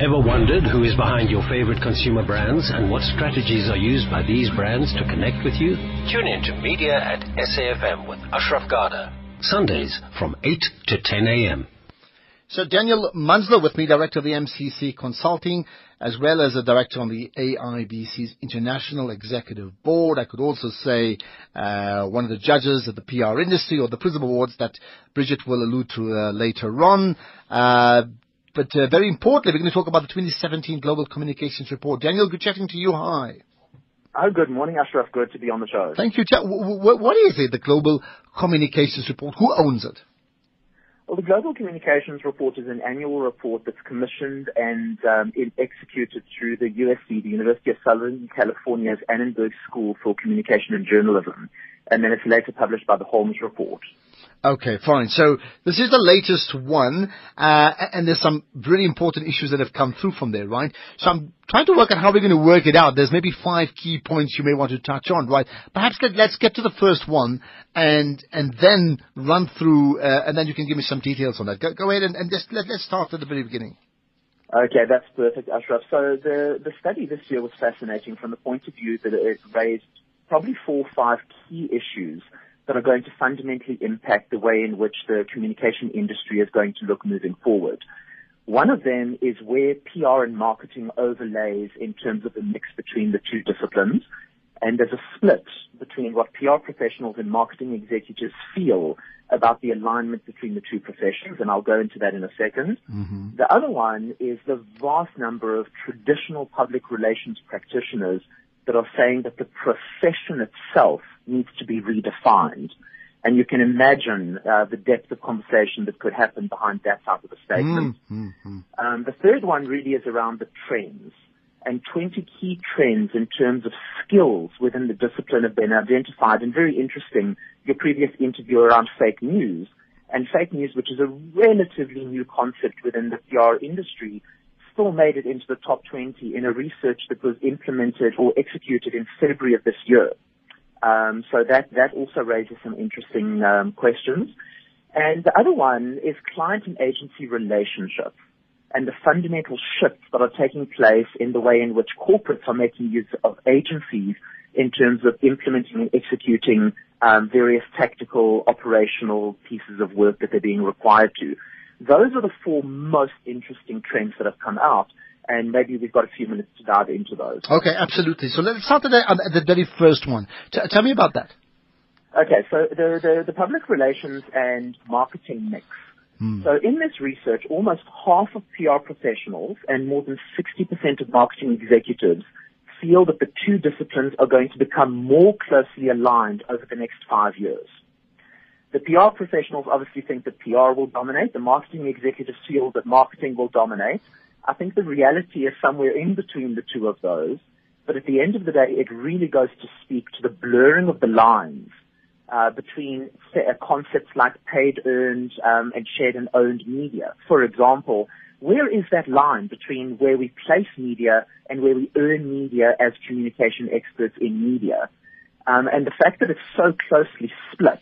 Ever wondered who is behind your favorite consumer brands and what strategies are used by these brands to connect with you? Tune in to Media at SAFM with Ashraf Garda. Sundays from 8 to 10 a.m. So Daniel Munslow with me, Director of the MCC Consulting, as well as a Director on the AIBC's International Executive Board. I could also say uh, one of the judges of the PR industry or the Prism Awards that Bridget will allude to uh, later on. Uh, but uh, very importantly, we're going to talk about the 2017 Global Communications Report. Daniel, good chatting to you. Hi. Oh, good morning, Ashraf. Good to be on the show. Thank you. What is it, the Global Communications Report? Who owns it? Well, the Global Communications Report is an annual report that's commissioned and um, executed through the USC, the University of Southern California's Annenberg School for Communication and Journalism, and then it's later published by the Holmes Report. Okay, fine. So this is the latest one, uh, and there's some really important issues that have come through from there, right? So I'm trying to work out how we're going to work it out. There's maybe five key points you may want to touch on, right? Perhaps let, us get to the first one and and then run through, uh, and then you can give me some details on that. Go, go ahead and, and just let, let's start at the very beginning. Okay, that's perfect, Ashraf. So the the study this year was fascinating from the point of view that it raised probably four or five key issues that are going to fundamentally impact the way in which the communication industry is going to look moving forward. One of them is where PR and marketing overlays in terms of the mix between the two disciplines. And there's a split between what PR professionals and marketing executives feel about the alignment between the two professions, and I'll go into that in a 2nd mm-hmm. The other one is the vast number of traditional public relations practitioners that are saying that the profession itself needs to be redefined. And you can imagine uh, the depth of conversation that could happen behind that type of a statement. Mm-hmm. Um, the third one really is around the trends. And 20 key trends in terms of skills within the discipline have been identified. And very interesting, your previous interview around fake news. And fake news, which is a relatively new concept within the PR industry, still made it into the top 20 in a research that was implemented or executed in February of this year. Um, so that, that also raises some interesting um, questions. And the other one is client and agency relationships and the fundamental shifts that are taking place in the way in which corporates are making use of agencies in terms of implementing and executing um, various tactical, operational pieces of work that they're being required to. Those are the four most interesting trends that have come out and maybe we've got a few minutes to dive into those. Okay, absolutely. So let's start at the, the very first one. T- tell me about that. Okay, so the, the, the public relations and marketing mix. Hmm. So in this research, almost half of PR professionals and more than 60% of marketing executives feel that the two disciplines are going to become more closely aligned over the next five years. The PR professionals obviously think that PR will dominate. The marketing executives feel that marketing will dominate. I think the reality is somewhere in between the two of those. But at the end of the day, it really goes to speak to the blurring of the lines uh, between say, concepts like paid, earned, um, and shared and owned media. For example, where is that line between where we place media and where we earn media as communication experts in media? Um, and the fact that it's so closely split,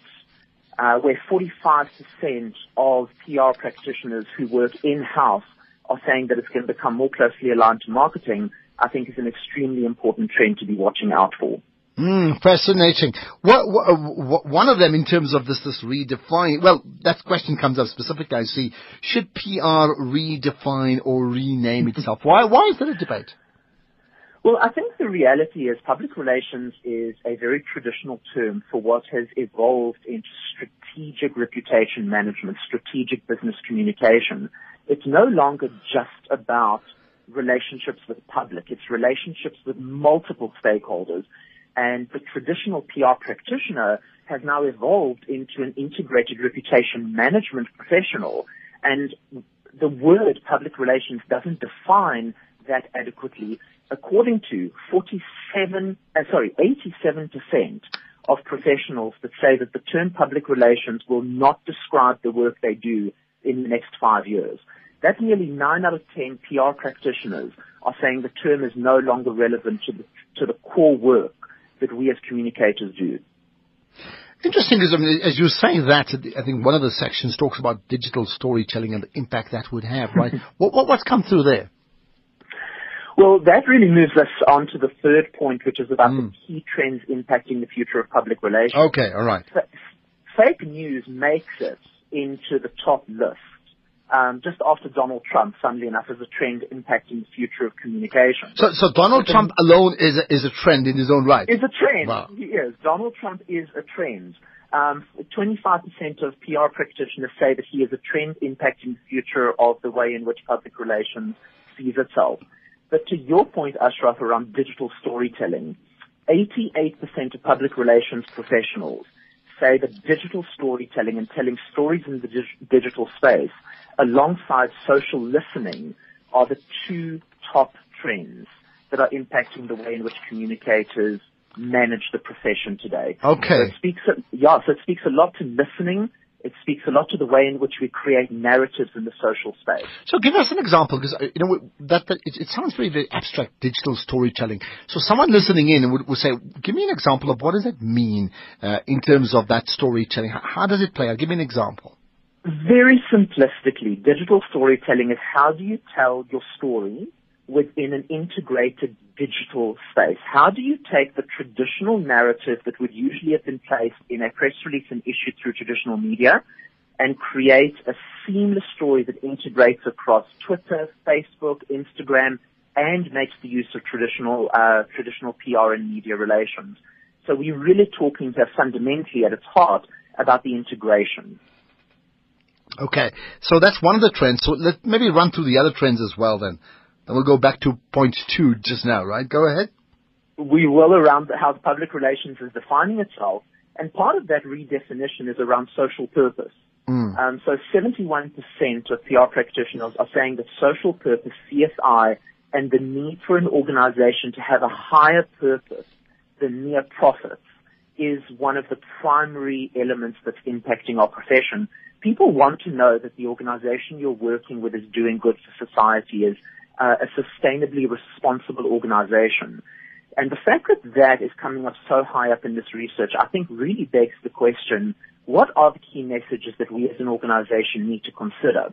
uh, where 45% of PR practitioners who work in-house are saying that it's going to become more closely aligned to marketing, I think is an extremely important trend to be watching out for. Mm, fascinating. What, what, one of them in terms of this, this redefine, well, that question comes up specifically, I see. Should PR redefine or rename itself? Why, why is there a debate? Well, I think the reality is public relations is a very traditional term for what has evolved into strategic reputation management, strategic business communication it's no longer just about relationships with the public. It's relationships with multiple stakeholders. And the traditional PR practitioner has now evolved into an integrated reputation management professional. And the word public relations doesn't define that adequately. According to 47, uh, sorry, 87% of professionals that say that the term public relations will not describe the work they do in the next five years. That's nearly nine out of ten PR practitioners are saying the term is no longer relevant to the, to the core work that we as communicators do. Interesting is, I mean, as you're saying that, I think one of the sections talks about digital storytelling and the impact that would have, right? what, what, what's come through there? Well, that really moves us on to the third point, which is about mm. the key trends impacting the future of public relations. Okay, all right. fake news makes it into the top list. Um, just after Donald Trump, funnily enough, as a trend impacting the future of communication. So, so Donald Trump alone is a, is a trend in his own right. Is a trend. Wow. is. Donald Trump is a trend. Um, 25% of PR practitioners say that he is a trend impacting the future of the way in which public relations sees itself. But to your point, Ashraf, around digital storytelling, 88% of public relations professionals say that digital storytelling and telling stories in the dig- digital space alongside social listening are the two top trends that are impacting the way in which communicators manage the profession today. Okay. So it speaks, yeah, so it speaks a lot to listening it speaks a lot to the way in which we create narratives in the social space. So give us an example, because uh, you know that, that it, it, sounds very, very abstract, digital storytelling. So someone listening in would, would say, give me an example of what does that mean uh, in terms of that storytelling? How, how does it play out? Give me an example. Very simplistically, digital storytelling is how do you tell your story within an integrated digital space? How do you take the traditional narrative that would usually have been placed in a press release and issued through traditional media and create a seamless story that integrates across Twitter, Facebook, Instagram, and makes the use of traditional uh, traditional PR and media relations? So we're really talking here fundamentally at its heart about the integration. Okay, so that's one of the trends. So let's maybe run through the other trends as well then. And we'll go back to point two just now, right? Go ahead. We will around how public relations is defining itself. And part of that redefinition is around social purpose. Mm. Um, so 71% of PR practitioners are saying that social purpose, CSI, and the need for an organization to have a higher purpose than mere profits is one of the primary elements that's impacting our profession. People want to know that the organization you're working with is doing good for society, is uh, a sustainably responsible organization. And the fact that that is coming up so high up in this research, I think really begs the question, what are the key messages that we as an organization need to consider?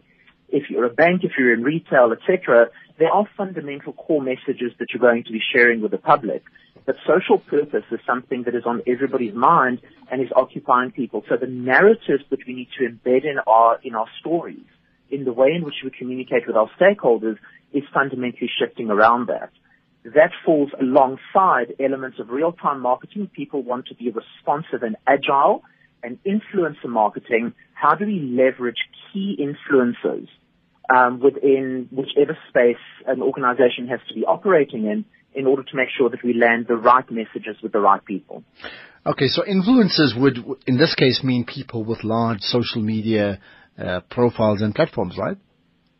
If you're a bank, if you're in retail, etc., there are fundamental core messages that you're going to be sharing with the public. But social purpose is something that is on everybody's mind and is occupying people. So the narratives that we need to embed in our, in our stories, in the way in which we communicate with our stakeholders is fundamentally shifting around that. That falls alongside elements of real-time marketing. People want to be responsive and agile and influencer marketing. How do we leverage key influencers um, within whichever space an organization has to be operating in in order to make sure that we land the right messages with the right people. Okay, so influencers would, in this case, mean people with large social media uh, profiles and platforms, right?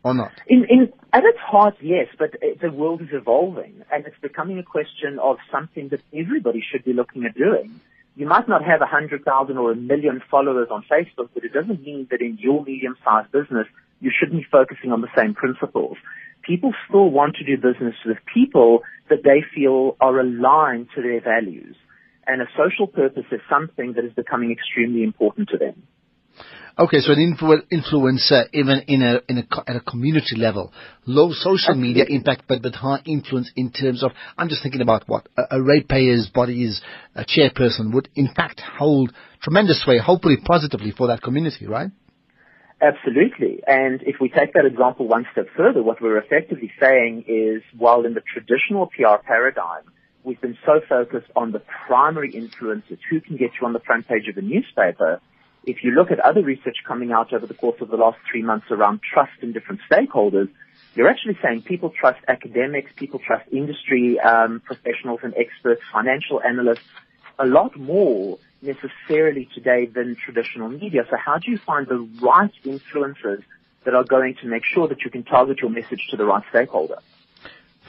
Or not? In, in, at its heart, yes, but the world is evolving and it's becoming a question of something that everybody should be looking at doing. You might not have a hundred thousand or a million followers on Facebook, but it doesn't mean that in your medium-sized business you shouldn't be focusing on the same principles. People still want to do business with people that they feel are aligned to their values. And a social purpose is something that is becoming extremely important to them. Okay, so an influ- influencer even in a, in a, at a community level, low social media impact, but, but high influence in terms of, I'm just thinking about what a, a ratepayer's body's a chairperson would in fact hold tremendous sway, hopefully positively for that community, right? Absolutely. And if we take that example one step further, what we're effectively saying is while in the traditional PR paradigm, we've been so focused on the primary influencers, who can get you on the front page of a newspaper, if you look at other research coming out over the course of the last three months around trust in different stakeholders, you're actually saying people trust academics, people trust industry um, professionals and experts, financial analysts, a lot more necessarily today than traditional media. So how do you find the right influencers that are going to make sure that you can target your message to the right stakeholder?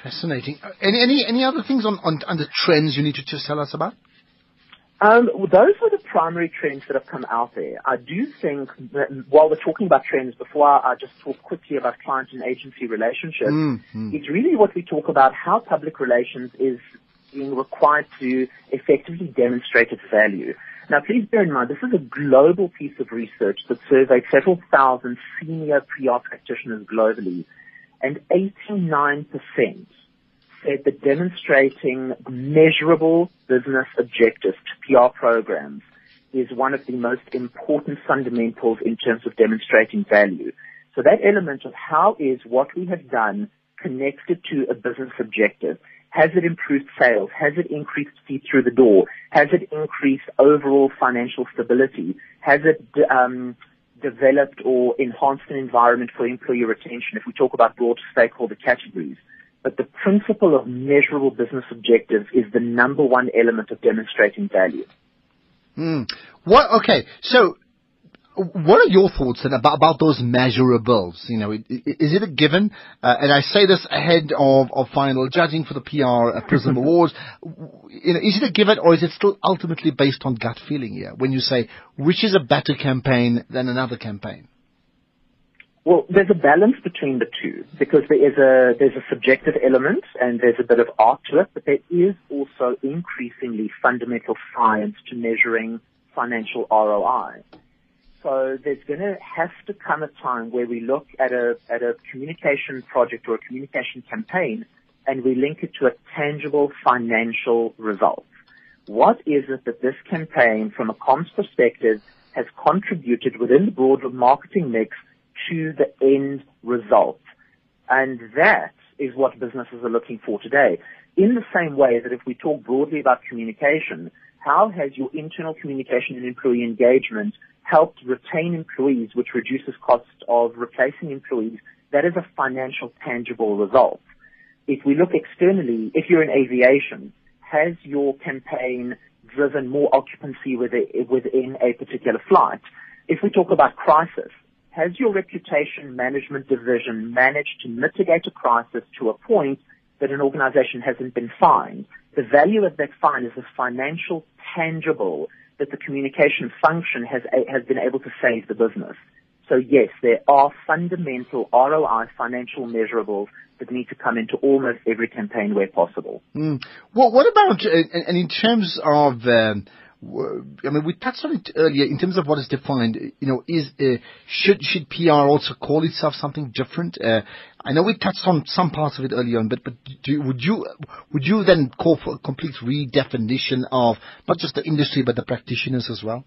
Fascinating. Any any any other things on on, on the trends you need to tell us about? Um, those are the primary trends that have come out there. I do think that while we're talking about trends, before I, just talk quickly about client and agency relationships, mm-hmm. it's really what we talk about how public relations is being required to effectively demonstrate its value. Now, please bear in mind, this is a global piece of research that surveyed several thousand senior PR practitioners globally, and 89% that demonstrating measurable business objectives to PR programs is one of the most important fundamentals in terms of demonstrating value. So that element of how is what we have done connected to a business objective? Has it improved sales? Has it increased feet through the door? Has it increased overall financial stability? Has it um, developed or enhanced an environment for employee retention if we talk about broad stakeholder categories? But the principle of measurable business objectives is the number one element of demonstrating value. Mm. What? Okay, so what are your thoughts then about, about those measurables? You know, is it a given? Uh, and I say this ahead of, of final judging for the PR uh, Prism Awards. You know, is it a given or is it still ultimately based on gut feeling here when you say which is a better campaign than another campaign? Well, there's a balance between the two because there is a there's a subjective element and there's a bit of art to it, but there is also increasingly fundamental science to measuring financial ROI. So there's going to have to come a time where we look at a at a communication project or a communication campaign and we link it to a tangible financial result. What is it that this campaign, from a comms perspective, has contributed within the broader marketing mix to the end result? And that is what businesses are looking for today. In the same way that if we talk broadly about communication, how has your internal communication and employee engagement helped retain employees, which reduces costs of replacing employees? That is a financial tangible result. If we look externally, if you're in aviation, has your campaign driven more occupancy within a particular flight? If we talk about crisis, has your reputation management division managed to mitigate a crisis to a point that an organization hasn't been fined? The value of that fine is a financial tangible that the communication function has, has been able to save the business. So yes, there are fundamental ROI financial measurables that need to come into almost every campaign where possible. Mm. Well, what about, and in terms of, um, I mean, we touched on it earlier in terms of what is defined. You know, is uh, should should PR also call itself something different? Uh, I know we touched on some parts of it earlier on, but but do, would you would you then call for a complete redefinition of not just the industry but the practitioners as well?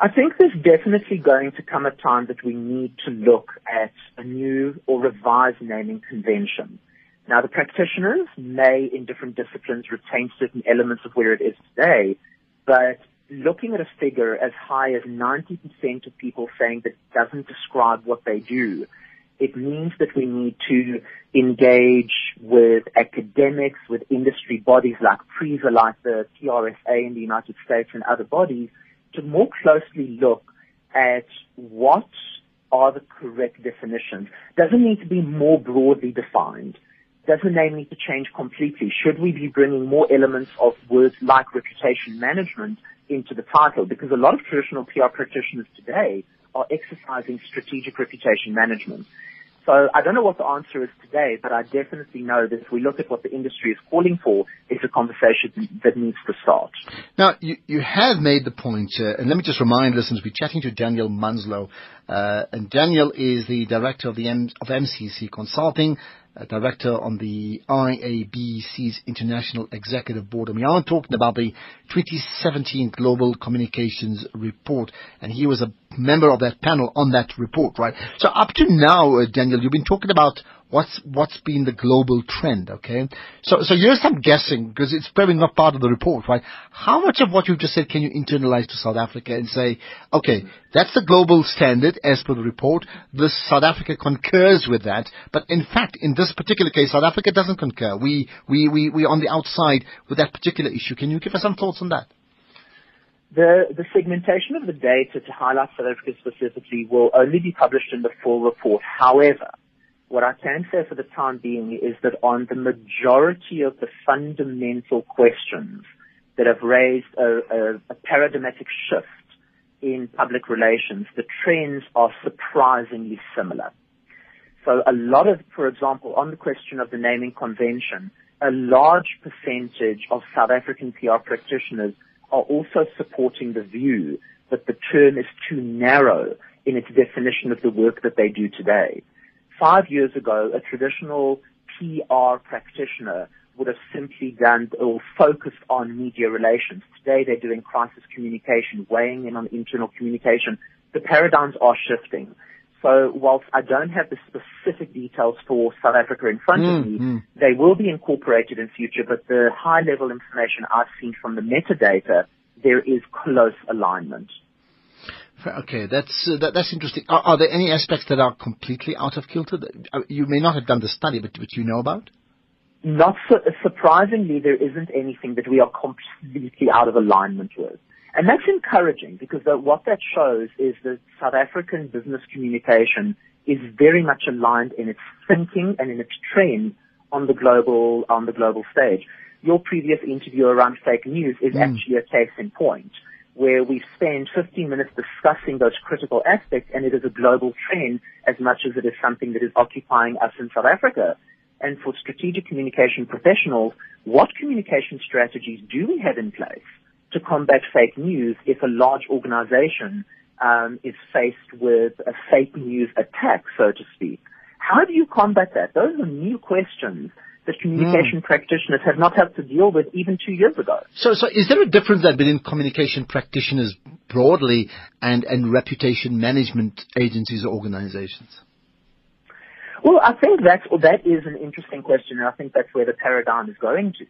I think there's definitely going to come a time that we need to look at a new or revised naming convention. Now, the practitioners may, in different disciplines, retain certain elements of where it is today, but looking at a figure as high as 90% of people saying that doesn't describe what they do, it means that we need to engage with academics, with industry bodies like PRISA, like the PRSA in the United States and other bodies to more closely look at what are the correct definitions. Doesn't need to be more broadly defined does the name need to change completely? Should we be bringing more elements of words like reputation management into the title? Because a lot of traditional PR practitioners today are exercising strategic reputation management. So I don't know what the answer is today, but I definitely know that if we look at what the industry is calling for, it's a conversation that needs to start. Now, you, you have made the point, uh, and let me just remind listeners, we're chatting to Daniel Munslow, uh, and Daniel is the director of the M- of MCC Consulting, director on the IABC's International Executive Board. And we are talking about the 2017 Global Communications Report. And he was a member of that panel on that report, right? So up to now, uh, Daniel, you've been talking about what's what's been the global trend, okay? So so here's some guessing because it's probably not part of the report, right? How much of what you've just said can you internalize to South Africa and say, okay, that's the global standard as per the report. This South Africa concurs with that, but in fact, in this particular case, South Africa doesn't concur. We we we we on the outside with that particular issue. Can you give us some thoughts on that? The, the segmentation of the data to highlight South Africa specifically will only be published in the full report. However, what I can say for the time being is that on the majority of the fundamental questions that have raised a, a, a paradigmatic shift in public relations, the trends are surprisingly similar. So a lot of, for example, on the question of the naming convention, a large percentage of South African PR practitioners are also supporting the view that the term is too narrow in its definition of the work that they do today. Five years ago, a traditional PR practitioner would have simply done or focused on media relations. Today they're doing crisis communication, weighing in on internal communication. The paradigms are shifting. So whilst I don't have the specific details for South Africa in front mm, of me, mm. they will be incorporated in future, but the high level information I've seen from the metadata, there is close alignment. Okay, that's uh, that, that's interesting. Are, are, there any aspects that are completely out of kilter? Uh, you may not have done the study, but but you know about? Not su- surprisingly, there isn't anything that we are completely out of alignment with. And that's encouraging because the, what that shows is that South African business communication is very much aligned in its thinking and in its trend on the global, on the global stage. Your previous interview around fake news is mm. actually a case in point where we spend 15 minutes discussing those critical aspects and it is a global trend as much as it is something that is occupying us in South Africa and for strategic communication professionals, what communication strategies do we have in place to combat fake news if a large organization um, is faced with a fake news attack, so to speak? How do you combat that? Those are new questions that communication mm. practitioners have not had to deal with even two years ago. So, so is there a difference then between communication practitioners broadly and, and reputation management agencies or organizations? Well, I think that's, well, that is an interesting question, and I think that's where the paradigm is going to.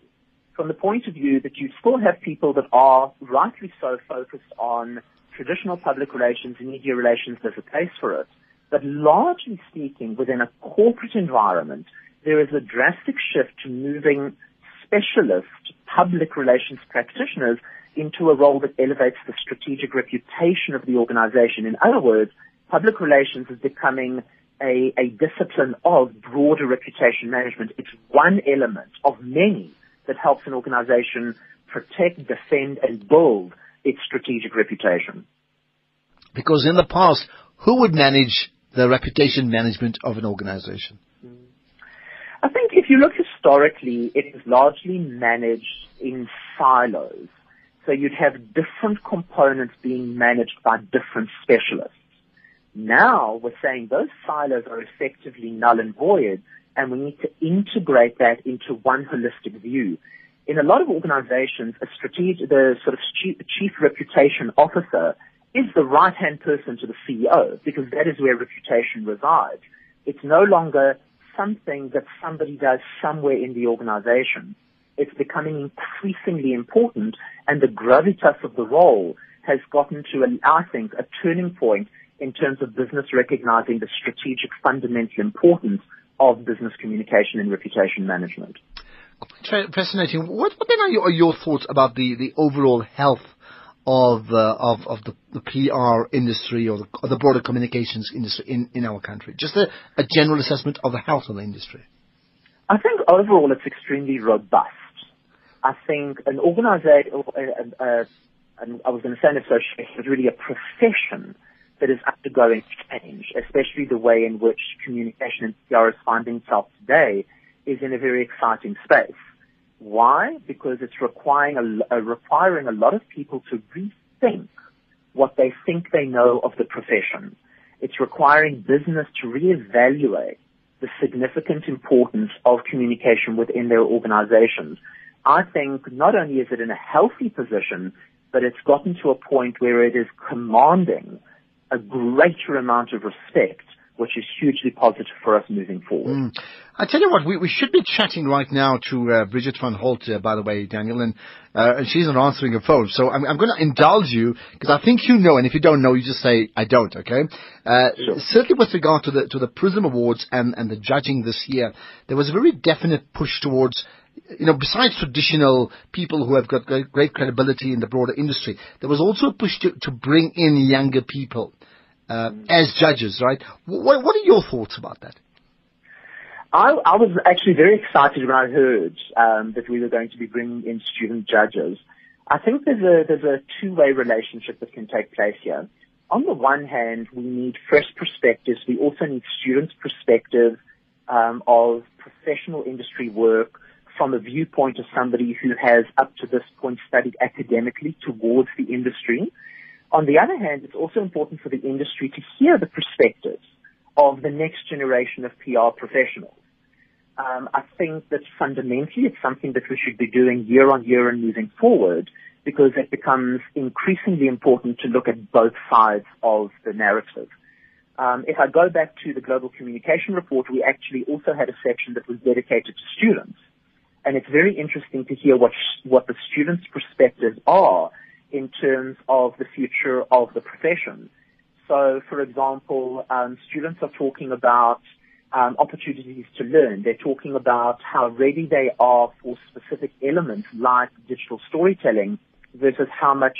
From the point of view that you still have people that are rightly so focused on traditional public relations and media relations, there's a place for it. But largely speaking, within a corporate environment, there is a drastic shift to moving specialist public relations practitioners into a role that elevates the strategic reputation of the organization. In other words, public relations is becoming a, a discipline of broader reputation management. It's one element of many that helps an organization protect, defend, and build its strategic reputation. Because in the past, who would manage the reputation management of an organization? I think if you look historically, it is largely managed in silos. So you'd have different components being managed by different specialists. Now we're saying those silos are effectively null and void and we need to integrate that into one holistic view. In a lot of organizations, a strategic, the sort of chief, chief reputation officer is the right-hand person to the CEO because that is where reputation resides. It's no longer something that somebody does somewhere in the organization. It's becoming increasingly important and the gravitas of the role has gotten to, I think, a turning point in terms of business recognizing the strategic fundamental importance of business communication and reputation management. Fascinating. What, what then are your, are your, thoughts about the, the overall health of uh, of, the, PR industry or the, broader communications industry in, our country? Just a, a, general assessment of the health of the industry. I think overall it's extremely robust. I think an organization, uh, uh, and I was going to say an association, is really a profession that is undergoing change, especially the way in which communication and PR is finding itself today is in a very exciting space. Why? Because it's requiring a, uh, requiring a lot of people to rethink what they think they know of the profession. It's requiring business to reevaluate the significant importance of communication within their organizations. I think not only is it in a healthy position, but it's gotten to a point where it is commanding a greater amount of respect, which is hugely positive for us moving forward. Mm. I tell you what, we, we should be chatting right now to uh, Bridget van Holt, uh, by the way, Daniel, and, uh, and she's not answering her phone. So I'm, I'm going to indulge you because I think you know, and if you don't know, you just say I don't. Okay. Uh, sure. Certainly, with regard to the to the Prism Awards and and the judging this year, there was a very definite push towards you know, besides traditional people who have got great, great, credibility in the broader industry, there was also a push to, to bring in younger people uh, as judges, right? What, what are your thoughts about that? I, I was actually very excited when I heard um, that we were going to be bringing in student judges. I think there's a there's a two-way relationship that can take place here. On the one hand, we need fresh perspectives. We also need students' perspective um, of professional industry work from a viewpoint of somebody who has up to this point studied academically towards the industry. On the other hand, it's also important for the industry to hear the perspectives of the next generation of PR professionals. Um, I think that fundamentally it's something that we should be doing year on year and moving forward because it becomes increasingly important to look at both sides of the narrative. Um, if I go back to the Global Communication Report, we actually also had a section that was dedicated to students. And it's very interesting to hear what, what the students' perspectives are in terms of the future of the profession. So, for example, um, students are talking about um, opportunities to learn. They're talking about how ready they are for specific elements like digital storytelling versus how much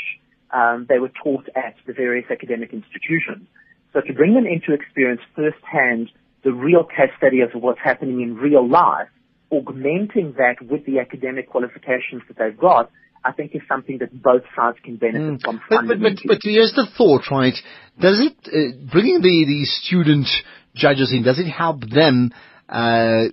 um, they were taught at the various academic institutions. So to bring them into experience firsthand the real case study of what's happening in real life, augmenting that with the academic qualifications that they've got, I think is something that both sides can benefit mm. from. But, but, but, but here's the thought, right? Does it, uh, bringing the, the student judges in, does it help them uh,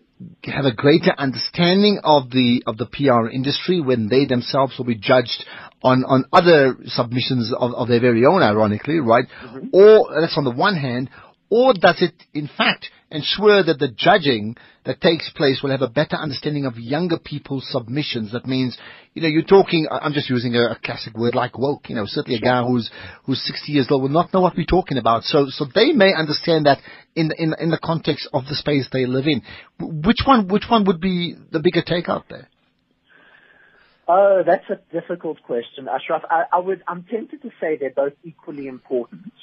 have a greater understanding of the of the PR industry when they themselves will be judged on on other submissions of, of their very own, ironically, right? Mm-hmm. Or that's on the one hand, or does it in fact ensure that the judging that takes place will have a better understanding of younger people's submissions. That means, you know, you're talking, I'm just using a, a classic word like woke, you know, certainly a guy who's, who's 60 years old will not know what we're talking about. So, so they may understand that in the, in, in the context of the space they live in. Which one, which one would be the bigger take out there? Oh, that's a difficult question, Ashraf. I, I would, I'm tempted to say they're both equally important,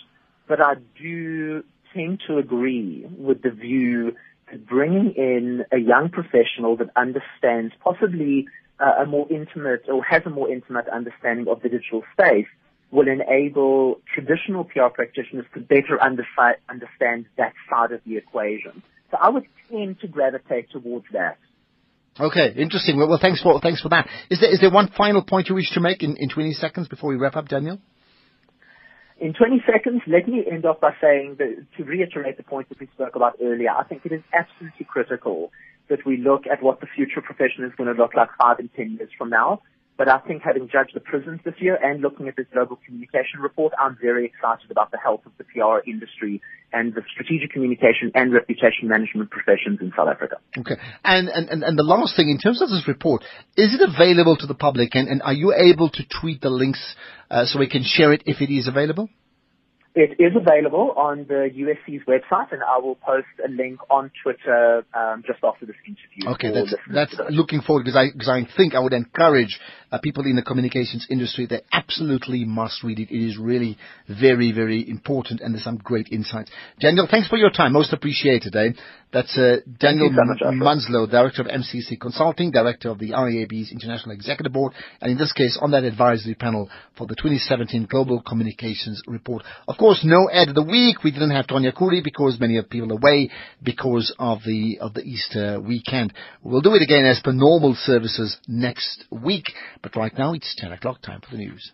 but I do tend to agree with the view that bringing in a young professional that understands possibly uh, a more intimate or has a more intimate understanding of the digital space will enable traditional PR practitioners to better understand that side of the equation. So I would tend to gravitate towards that. Okay, interesting. Well, well, thanks for thanks for that. Is there is there one final point you wish to make in, in 20 seconds before we wrap up, Daniel? In 20 seconds, let me end off by saying that to reiterate the point that we spoke about earlier, I think it is absolutely critical that we look at what the future profession is going to look like five and 10 years from now. But I think having judged the Prisms this year and looking at this global communication report, I'm very excited about the health of the PR industry and the strategic communication and reputation management professions in South Africa. Okay. And, and, and the last thing, in terms of this report, is it available to the public and, and are you able to tweet the links uh, so we can share it if it is available? It is available on the USC's website, and I will post a link on Twitter um, just after this interview. Okay, that's, that's looking forward because I because I think I would encourage uh, people in the communications industry they absolutely must read it. It is really very very important, and there's some great insights. Daniel, thanks for your time, most appreciated. Eh? That's uh, Daniel so much, Munslow, Director of MCC Consulting, Director of the IAB's International Executive Board, and in this case on that advisory panel for the 2017 Global Communications Report. Of course, no ad of the week. We didn't have Tonya Khuri because many of people away because of the of the Easter weekend. We'll do it again as per normal services next week. But right now it's 10 o'clock time for the news.